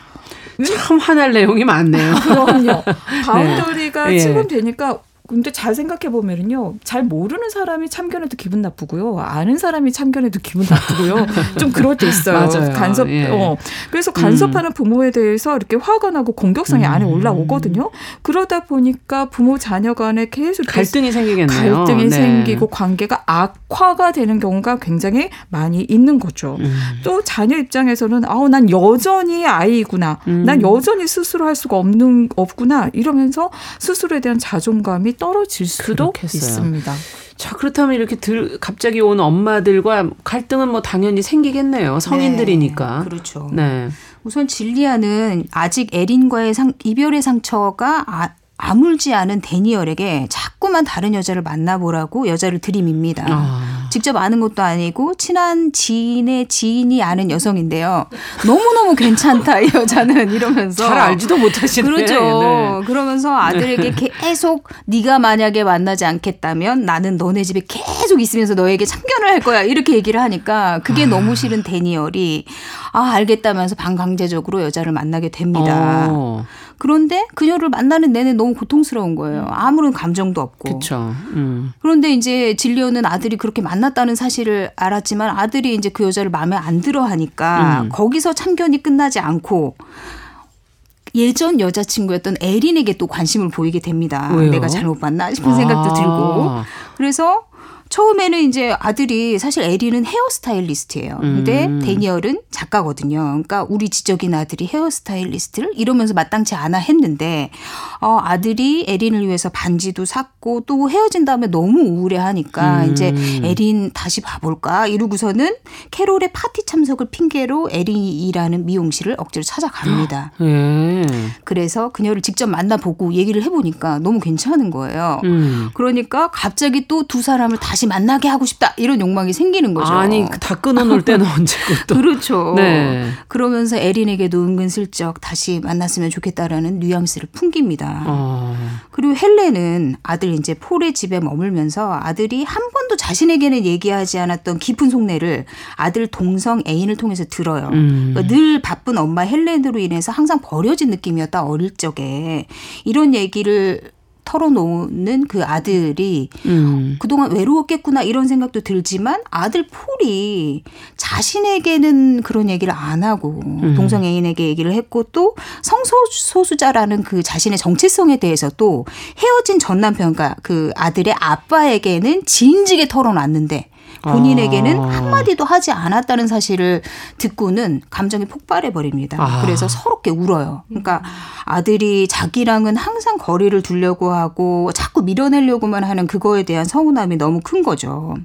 참 화날 내용이 많네요. 그럼요. 바운더리가 예. 침범되니까 근데 잘 생각해 보면은요, 잘 모르는 사람이 참견해도 기분 나쁘고요, 아는 사람이 참견해도 기분 나쁘고요, 좀 그럴 때 있어요. 맞아요. 간섭, 예. 어. 그래서 간섭하는 부모에 대해서 이렇게 화가 나고 공격성이 안에 음. 올라오거든요. 그러다 보니까 부모 자녀 간에 계속 갈등이 생기겠네요. 갈등이 네. 생기고 관계가 악화가 되는 경우가 굉장히 많이 있는 거죠. 음. 또 자녀 입장에서는 아우 난 여전히 아이구나. 음. 난 여전히 스스로 할 수가 없는 없구나. 이러면서 스스로에 대한 자존감이 떨어질 수도 그렇겠어요. 있습니다. 자 그렇다면 이렇게 들, 갑자기 온 엄마들과 갈등은 뭐 당연히 생기겠네요. 성인들이니까. 네, 그렇죠. 네. 우선 진리아는 아직 에린과의 상, 이별의 상처가 아, 아물지 않은 데니얼에게 자꾸만 다른 여자를 만나보라고 여자를 들이밉니다. 아. 직접 아는 것도 아니고 친한 지인의 지인이 아는 여성인데요. 너무너무 괜찮다 이 여자는 이러면서 잘 알지도 못하시네. 그렇죠. 네. 그러면서 아들에게 계속 네가 만약에 만나지 않겠다면 나는 너네 집에 계속 있으면서 너에게 참견을 할 거야. 이렇게 얘기를 하니까 그게 너무 싫은 데니얼이 아 알겠다면서 반강제적으로 여자를 만나게 됩니다. 어, 그런데 그녀를 만나는 내내 너무 고통스러운 거예요. 아무런 감정도 없고. 그렇죠. 음. 그런데 이제 진리오는 아들이 그렇게 만났다는 사실을 알았지만 아들이 이제 그 여자를 마음에 안 들어 하니까 음. 거기서 참견이 끝나지 않고 예전 여자친구였던 에린에게 또 관심을 보이게 됩니다. 왜요? 내가 잘못 봤나 싶은 생각도 아. 들고. 그래서 처음에는 이제 아들이 사실 에린은 헤어스타일리스트예요. 근데 음. 데니얼은 작가거든요. 그러니까 우리 지적인 아들이 헤어스타일리스트를 이러면서 마땅치 않아 했는데 어, 아들이 에린을 위해서 반지도 샀고 또 헤어진 다음에 너무 우울해하니까 음. 이제 에린 다시 봐볼까 이러고서는 캐롤의 파티 참석을 핑계로 에린이 일하는 미용실을 억지로 찾아갑니다. 예. 그래서 그녀를 직접 만나보고 얘기를 해보니까 너무 괜찮은 거예요. 음. 그러니까 갑자기 또 두 사람을 다시 다시 만나게 하고 싶다 이런 욕망이 생기는 거죠. 아니 다 끊어놓을 때는 언제고 또. 그렇죠. 네. 그러면서 에린에게도 은근슬쩍 다시 만났으면 좋겠다라는 뉘앙스를 풍깁니다. 어. 그리고 헬렌은 아들 이제 폴의 집에 머물면서 아들이 한 번도 자신에게는 얘기하지 않았던 깊은 속내를 아들 동성 애인을 통해서 들어요. 음. 그러니까 늘 바쁜 엄마 헬렌으로 인해서 항상 버려진 느낌이었다 어릴 적에 이런 얘기를 털어놓는 그 아들이 음. 그동안 외로웠겠구나 이런 생각도 들지만 아들 폴이 자신에게는 그런 얘기를 안 하고 동성 애인에게 얘기를 했고 또 성소수자라는 그 자신의 정체성에 대해서 또 헤어진 전 남편 그러니까 그 아들의 아빠에게는 진지게 털어놨는데 본인에게는 아. 한마디도 하지 않았다는 사실을 듣고는 감정이 폭발해 버립니다. 아. 그래서 서럽게 울어요. 그러니까 아들이 자기랑은 항상 거리를 두려고 하고 자꾸 밀어내려고만 하는 그거에 대한 서운함이 너무 큰 거죠.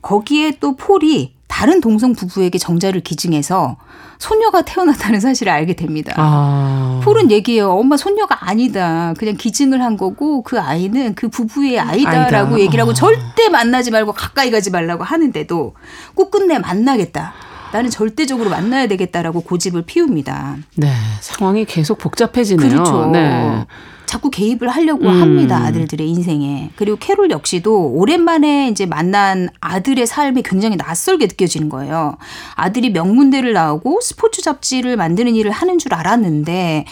거기에 또 폴이 다른 동성 부부에게 정자를 기증해서 손녀가 태어났다는 사실을 알게 됩니다. 아. 폴은 얘기해요. 엄마 손녀가 아니다. 그냥 기증을 한 거고 그 아이는 그 부부의 아이다라고 아이다. 얘기를 하고 아. 절대 만나지 말고 가까이 가지 말라고 하는데도 꼭 끝내 만나겠다. 나는 절대적으로 만나야 되겠다라고 고집을 피웁니다. 네. 상황이 계속 복잡해지네요. 그렇죠. 네. 자꾸 개입을 하려고 음. 합니다. 아들들의 인생에. 그리고 캐롤 역시도 오랜만에 이제 만난 아들의 삶이 굉장히 낯설게 느껴지는 거예요. 아들이 명문대를 나오고 스포츠 잡지를 만드는 일을 하는 줄 알았는데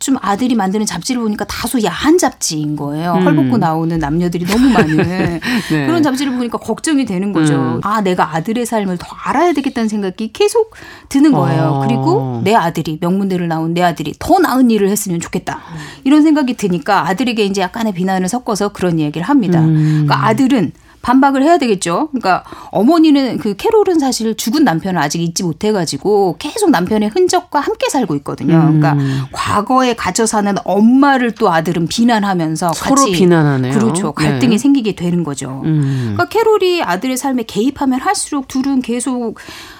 좀 아들이 만드는 잡지를 보니까 다소 야한 잡지인 거예요. 음. 헐벗고 나오는 남녀들이 너무 많은 네. 그런 잡지를 보니까 걱정이 되는 거죠. 음. 아, 내가 아들의 삶을 더 알아야 되겠다는 생각이 계속 드는 거예요. 어. 그리고 내 아들이 명문대를 나온 내 아들이 더 나은 일을 했으면 좋겠다. 이런 생각이 드니까 아들에게 이제 약간의 비난을 섞어서 그런 이야기를 합니다. 음. 그러니까 아들은 반박을 해야 되겠죠. 그러니까 어머니는 그 캐롤은 사실 죽은 남편을 아직 잊지 못해가지고 계속 남편의 흔적과 함께 살고 있거든요. 음. 그러니까 과거에 갇혀 사는 엄마를 또 아들은 비난하면서 서로 비난하네요. 그렇죠. 갈등이 네. 생기게 되는 거죠. 음. 그러니까 캐롤이 아들의 삶에 개입하면 할수록 둘은 계속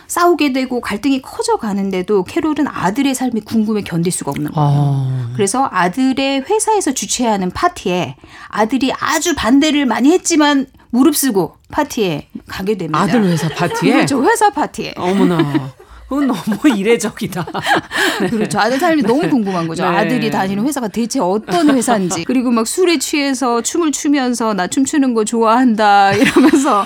싸우게 되고 갈등이 커져 가는데도 캐롤은 아들의 삶이 궁금해 견딜 수가 없는 거예요. 아. 그래서 아들의 회사에서 주최하는 파티에 아들이 아주 반대를 많이 했지만 무릅쓰고 파티에 가게 됩니다. 아들 회사 파티에 그렇죠. 회사 파티에. 어머나. 그건 너무 이례적이다. 그렇죠. 아들 삶이 너무 궁금한 거죠. 네. 아들이 다니는 회사가 대체 어떤 회사인지. 그리고 막 술에 취해서 춤을 추면서 나 춤추는 거 좋아한다 이러면서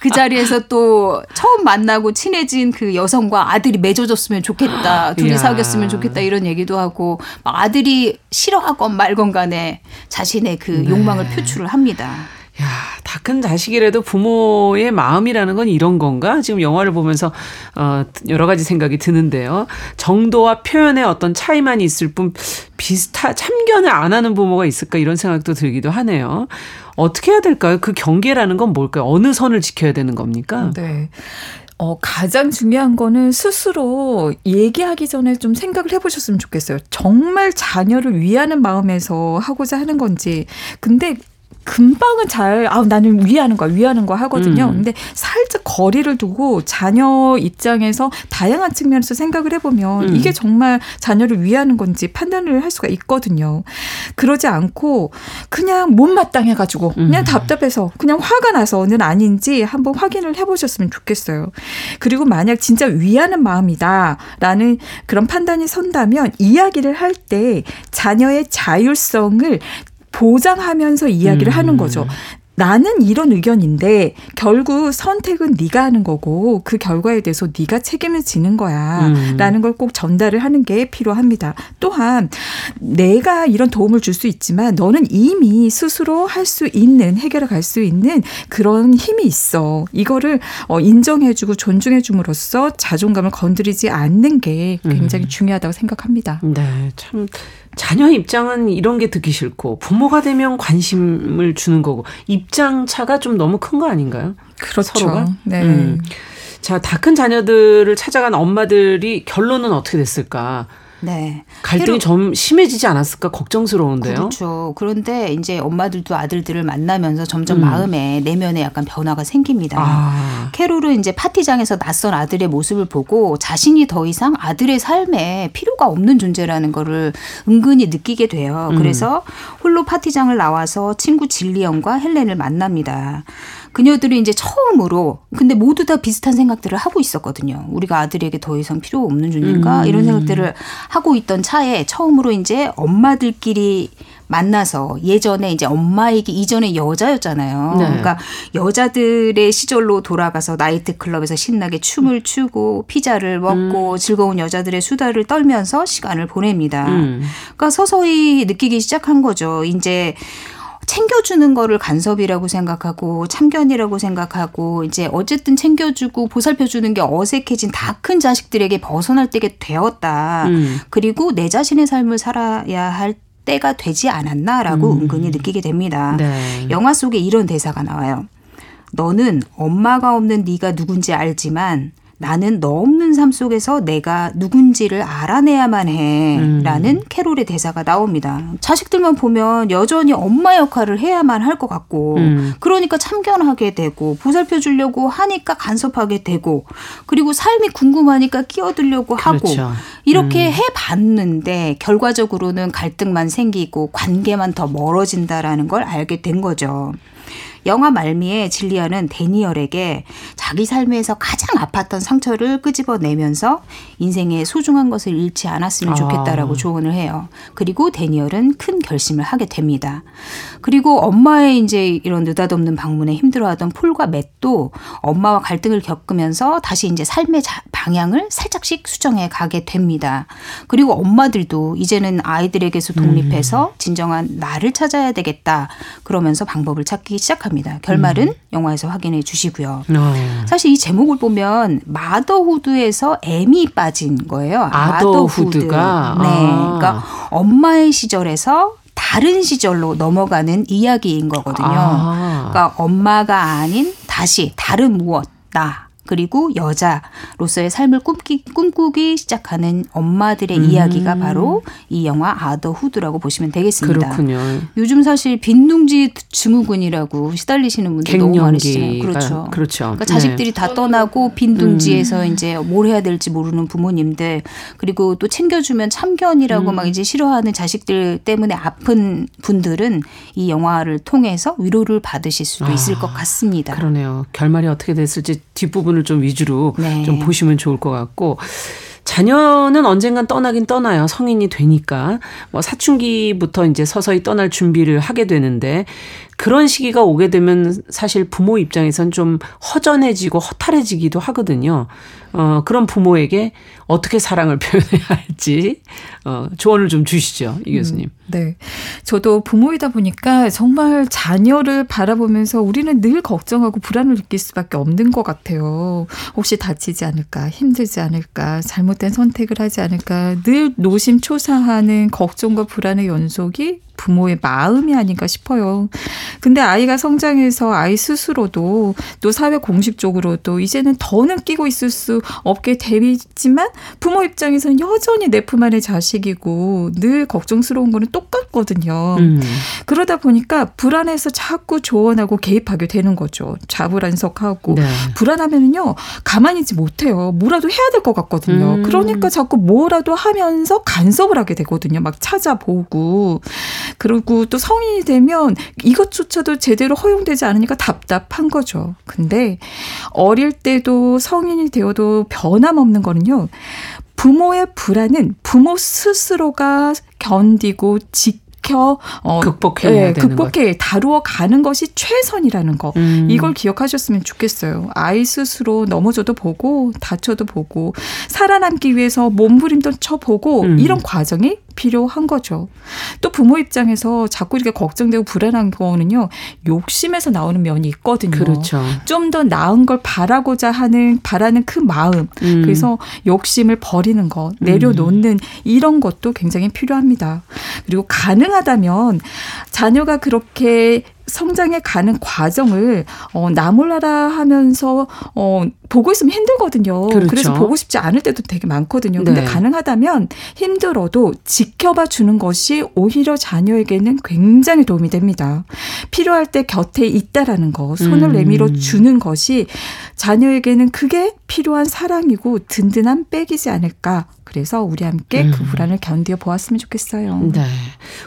그 자리에서 또 처음 만나고 친해진 그 여성과 아들이 맺어줬으면 좋겠다. 둘이 이야. 사귀었으면 좋겠다 이런 얘기도 하고 막 아들이 싫어하건 말건 간에 자신의 그 네. 욕망을 표출을 합니다. 야, 다 큰 자식이라도 부모의 마음이라는 건 이런 건가? 지금 영화를 보면서 어, 여러 가지 생각이 드는데요. 정도와 표현의 어떤 차이만 있을 뿐 비슷하 참견을 안 하는 부모가 있을까 이런 생각도 들기도 하네요. 어떻게 해야 될까요? 그 경계라는 건 뭘까요? 어느 선을 지켜야 되는 겁니까? 네. 어, 가장 중요한 거는 스스로 얘기하기 전에 좀 생각을 해보셨으면 좋겠어요. 정말 자녀를 위하는 마음에서 하고자 하는 건지. 근데 금방은 잘, 아, 나는 위하는 거야, 위하는 거 하거든요. 음. 근데 살짝 거리를 두고 자녀 입장에서 다양한 측면에서 생각을 해보면 음. 이게 정말 자녀를 위하는 건지 판단을 할 수가 있거든요. 그러지 않고 그냥 못마땅해가지고 그냥 음. 답답해서 그냥 화가 나서는 아닌지 한번 확인을 해보셨으면 좋겠어요. 그리고 만약 진짜 위하는 마음이다라는 그런 판단이 선다면 이야기를 할 때 자녀의 자율성을 보장하면서 이야기를 음. 하는 거죠. 나는 이런 의견인데 결국 선택은 네가 하는 거고 그 결과에 대해서 네가 책임을 지는 거야라는 음. 걸꼭 전달을 하는 게 필요합니다. 또한 내가 이런 도움을 줄 수 있지만 너는 이미 스스로 할 수 있는 해결해 갈 수 있는 그런 힘이 있어. 이거를 어, 인정해주고 존중해줌으로써 자존감을 건드리지 않는 게 굉장히 중요하다고 생각합니다. 네, 참 자녀 입장은 이런 게 듣기 싫고 부모가 되면 관심을 주는 거고 입장 차가 좀 너무 큰 거 아닌가요? 그렇죠. 서로가? 네. 음. 자, 다 큰 자녀들을 찾아간 엄마들이 결론은 어떻게 됐을까? 네. 갈등이 좀 심해지지 않았을까 걱정스러운데요. 그렇죠. 그런데 이제 엄마들도 아들들을 만나면서 점점 음. 마음에 내면에 약간 변화가 생깁니다. 아, 캐롤은 이제 파티장에서 낯선 아들의 모습을 보고 자신이 더 이상 아들의 삶에 필요가 없는 존재라는 거를 은근히 느끼게 돼요. 음. 그래서 홀로 파티장을 나와서 친구 진리언과 헬렌을 만납니다. 그녀들이 이제 처음으로 근데 모두 다 비슷한 생각들을 하고 있었거든요. 우리가 아들에게 더 이상 필요 없는 존재인가 음. 이런 생각들을 하고 있던 차에 처음으로 이제 엄마들끼리 만나서 예전에 이제 엄마이기 이전에 여자였잖아요. 네. 그러니까 여자들의 시절로 돌아가서 나이트 클럽에서 신나게 춤을 추고 피자를 먹고 즐거운 여자들의 수다를 떨면서 시간을 보냅니다. 음. 그러니까 서서히 느끼기 시작한 거죠. 이제 챙겨주는 거를 간섭이라고 생각하고 참견이라고 생각하고 이제 어쨌든 챙겨주고 보살펴주는 게 어색해진 다 큰 자식들에게 벗어날 때가 되었다. 음. 그리고 내 자신의 삶을 살아야 할 때가 되지 않았나라고 은근히 느끼게 됩니다. 네. 영화 속에 이런 대사가 나와요. 너는 엄마가 없는 네가 누군지 알지만 나는 너 없는 삶 속에서 내가 누군지를 알아내야만 해. 음. 라는 캐롤의 대사가 나옵니다. 자식들만 보면 여전히 엄마 역할을 해야만 할 것 같고, 음. 그러니까 참견하게 되고, 보살펴 주려고 하니까 간섭하게 되고, 그리고 삶이 궁금하니까 끼어들려고 하고, 그렇죠. 이렇게 해 봤는데, 결과적으로는 갈등만 생기고, 관계만 더 멀어진다라는 걸 알게 된 거죠. 영화 말미에 진리아는 데니얼에게 자기 삶에서 가장 아팠던 상처를 끄집어내면서 인생의 소중한 것을 잃지 않았으면 좋겠다라고 아. 조언을 해요. 그리고 데니얼은 큰 결심을 하게 됩니다. 그리고 엄마의 이제 이런 느닷없는 방문에 힘들어하던 폴과 맷도 엄마와 갈등을 겪으면서 다시 이제 삶의 자- 방향을 살짝씩 수정해 가게 됩니다. 그리고 엄마들도 이제는 아이들에게서 독립해서 진정한 나를 찾아야 되겠다. 그러면서 방법을 찾기 시작합니다. 결말은 영화에서 확인해 주시고요. 어. 사실 이 제목을 보면 마더후드에서 M이 빠진 거예요. 아더후드가? 네. 아. 그러니까 엄마의 시절에서 다른 시절로 넘어가는 이야기인 거거든요. 아. 그러니까 엄마가 아닌 다시 다른 무엇 나 그리고 여자로서의 삶을 꿈기, 꿈꾸기 시작하는 엄마들의 음. 이야기가 바로 이 영화 아더 후드라고 보시면 되겠습니다. 그렇군요. 요즘 사실 빈둥지 증후군이라고 시달리시는 분들 너무 많으시잖아요. 그렇죠. 그렇죠. 그러니까 자식들이 다 떠나고 빈둥지에서 음. 이제 뭘 해야 될지 모르는 부모님들 그리고 또 챙겨주면 참견이라고 음. 막 이제 싫어하는 자식들 때문에 아픈 분들은 이 영화를 통해서 위로를 받으실 수도 있을 아, 것 같습니다. 그러네요. 결말이 어떻게 됐을지 뒷부분 을 좀 위주로 네. 좀 보시면 좋을 것 같고 자녀는 언젠간 떠나긴 떠나요. 성인이 되니까. 뭐 사춘기부터 이제 서서히 떠날 준비를 하게 되는데 그런 시기가 오게 되면 사실 부모 입장에선 좀 허전해지고 허탈해지기도 하거든요. 어, 그런 부모에게 어떻게 사랑을 표현해야 할지 어, 조언을 좀 주시죠. 이 교수님. 네. 저도 부모이다 보니까 정말 자녀를 바라보면서 우리는 늘 걱정하고 불안을 느낄 수밖에 없는 것 같아요. 혹시 다치지 않을까, 힘들지 않을까, 잘못된 선택을 하지 않을까, 늘 노심초사하는 걱정과 불안의 연속이 부모의 마음이 아닌가 싶어요. 근데 아이가 성장해서 아이 스스로도 또 사회 공식적으로도 이제는 더는 끼고 있을 수 없게 되지만 부모 입장에서는 여전히 내 품 안의 자식이고 늘 걱정스러운 거는 똑같거든요. 음. 그러다 보니까 불안해서 자꾸 조언하고 개입하게 되는 거죠. 자불안석하고 네. 불안하면은요 가만히 있지 못해요. 뭐라도 해야 될 것 같거든요. 음. 그러니까 자꾸 뭐라도 하면서 간섭을 하게 되거든요. 막 찾아보고 그리고 또 성인이 되면 이것조차도 제대로 허용되지 않으니까 답답한 거죠. 근데 어릴 때도 성인이 되어도 변함없는 거는요. 부모의 불안은 부모 스스로가 견디고 지 켜 어, 극복해야 예, 되는 것. 극복해 다루어 가는 것이 최선이라는 거. 음. 이걸 기억하셨으면 좋겠어요. 아이 스스로 넘어져도 보고 다쳐도 보고 살아남기 위해서 몸부림도 쳐보고 음. 이런 과정이 필요한 거죠. 또 부모 입장에서 자꾸 이렇게 걱정되고 불안한 거는요. 욕심에서 나오는 면이 있거든요. 그렇죠. 좀 더 나은 걸 바라고자 하는 바라는 그 마음. 음. 그래서 욕심을 버리는 것, 내려놓는 이런 것도 굉장히 필요합니다. 그리고 가능 하다면 자녀가 그렇게 성장해 가는 과정을 어, 나몰라라 하면서 어, 보고 있으면 힘들거든요. 그렇죠. 래서 보고 싶지 않을 때도 되게 많거든요. 근데 네. 가능하다면 힘들어도 지켜봐 주는 것이 오히려 자녀에게는 굉장히 도움이 됩니다. 필요할 때 곁에 있다라는 거, 손을 음. 내밀어 주는 것이 자녀에게는 그게 필요한 사랑이고 든든한 백이지 않을까. 그래서 우리 함께 그 음. 불안을 견뎌 보았으면 좋겠어요. 네.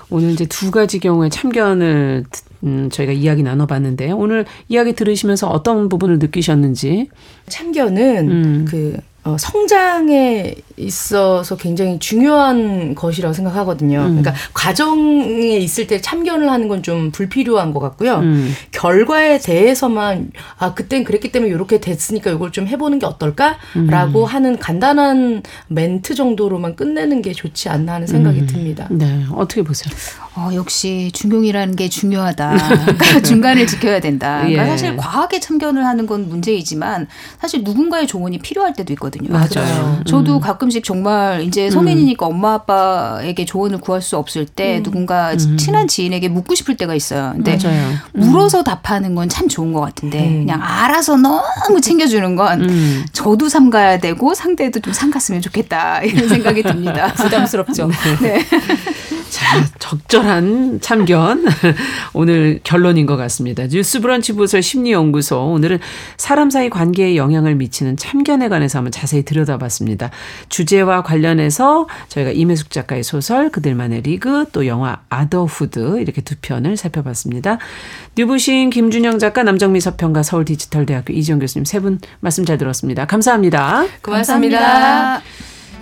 오늘 이제 두 가지 경우의 참견을 듣- 음, 저희가 이야기 나눠봤는데 오늘 이야기 들으시면서 어떤 부분을 느끼셨는지. 참견은 음. 그 어, 성장에 있어서 굉장히 중요한 것이라고 생각하거든요. 음. 그러니까 과정에 있을 때 참견을 하는 건 좀 불필요한 것 같고요. 음. 결과에 대해서만 아 그땐 그랬기 때문에 이렇게 됐으니까 이걸 좀 해보는 게 어떨까라고 음. 하는 간단한 멘트 정도로만 끝내는 게 좋지 않나 하는 생각이 음. 듭니다. 네, 어떻게 보세요? 어, 역시 중용이라는 게 중요하다. 그러니까 중간을 지켜야 된다. 그러니까 예. 사실 과하게 참견을 하는 건 문제이지만 사실 누군가의 조언이 필요할 때도 있거든요. 맞아요. 저도 음. 가끔씩 정말 이제 성인이니까 엄마 아빠에게 조언을 구할 수 없을 때 누군가 음. 친한 지인에게 묻고 싶을 때가 있어요. 근데 맞아요. 물어서 답하는 건 참 좋은 것 같은데 음. 그냥 알아서 너무 챙겨주는 건 음. 저도 삼가야 되고 상대도 좀 삼갔으면 좋겠다 이런 생각이 듭니다. 부담스럽죠. 네. 자, 적절한 참견. 오늘 결론인 것 같습니다. 뉴스 브런치 부설 심리연구소. 오늘은 사람 사이 관계에 영향을 미치는 참견에 관해서 한번 자세히 들여다봤습니다. 주제와 관련해서 저희가 임혜숙 작가의 소설, 그들만의 리그, 또 영화 아더후드 이렇게 두 편을 살펴봤습니다. 뉴부신 김준영 작가, 남정미 서평가, 서울 디지털대학교 이지영 교수님 세 분 말씀 잘 들었습니다. 감사합니다. 고맙습니다.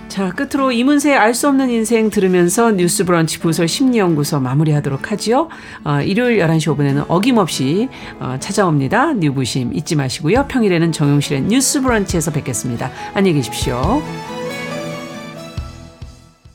자, 끝으로 이문세의 알 수 없는 인생 들으면서 뉴스 브런치 부설 심리연구소 마무리하도록 하지요. 어, 일요일 11시 5분에는 어김없이 어, 찾아옵니다. 뉴부심 잊지 마시고요. 평일에는 정용실의 뉴스 브런치에서 뵙겠습니다. 안녕히 계십시오.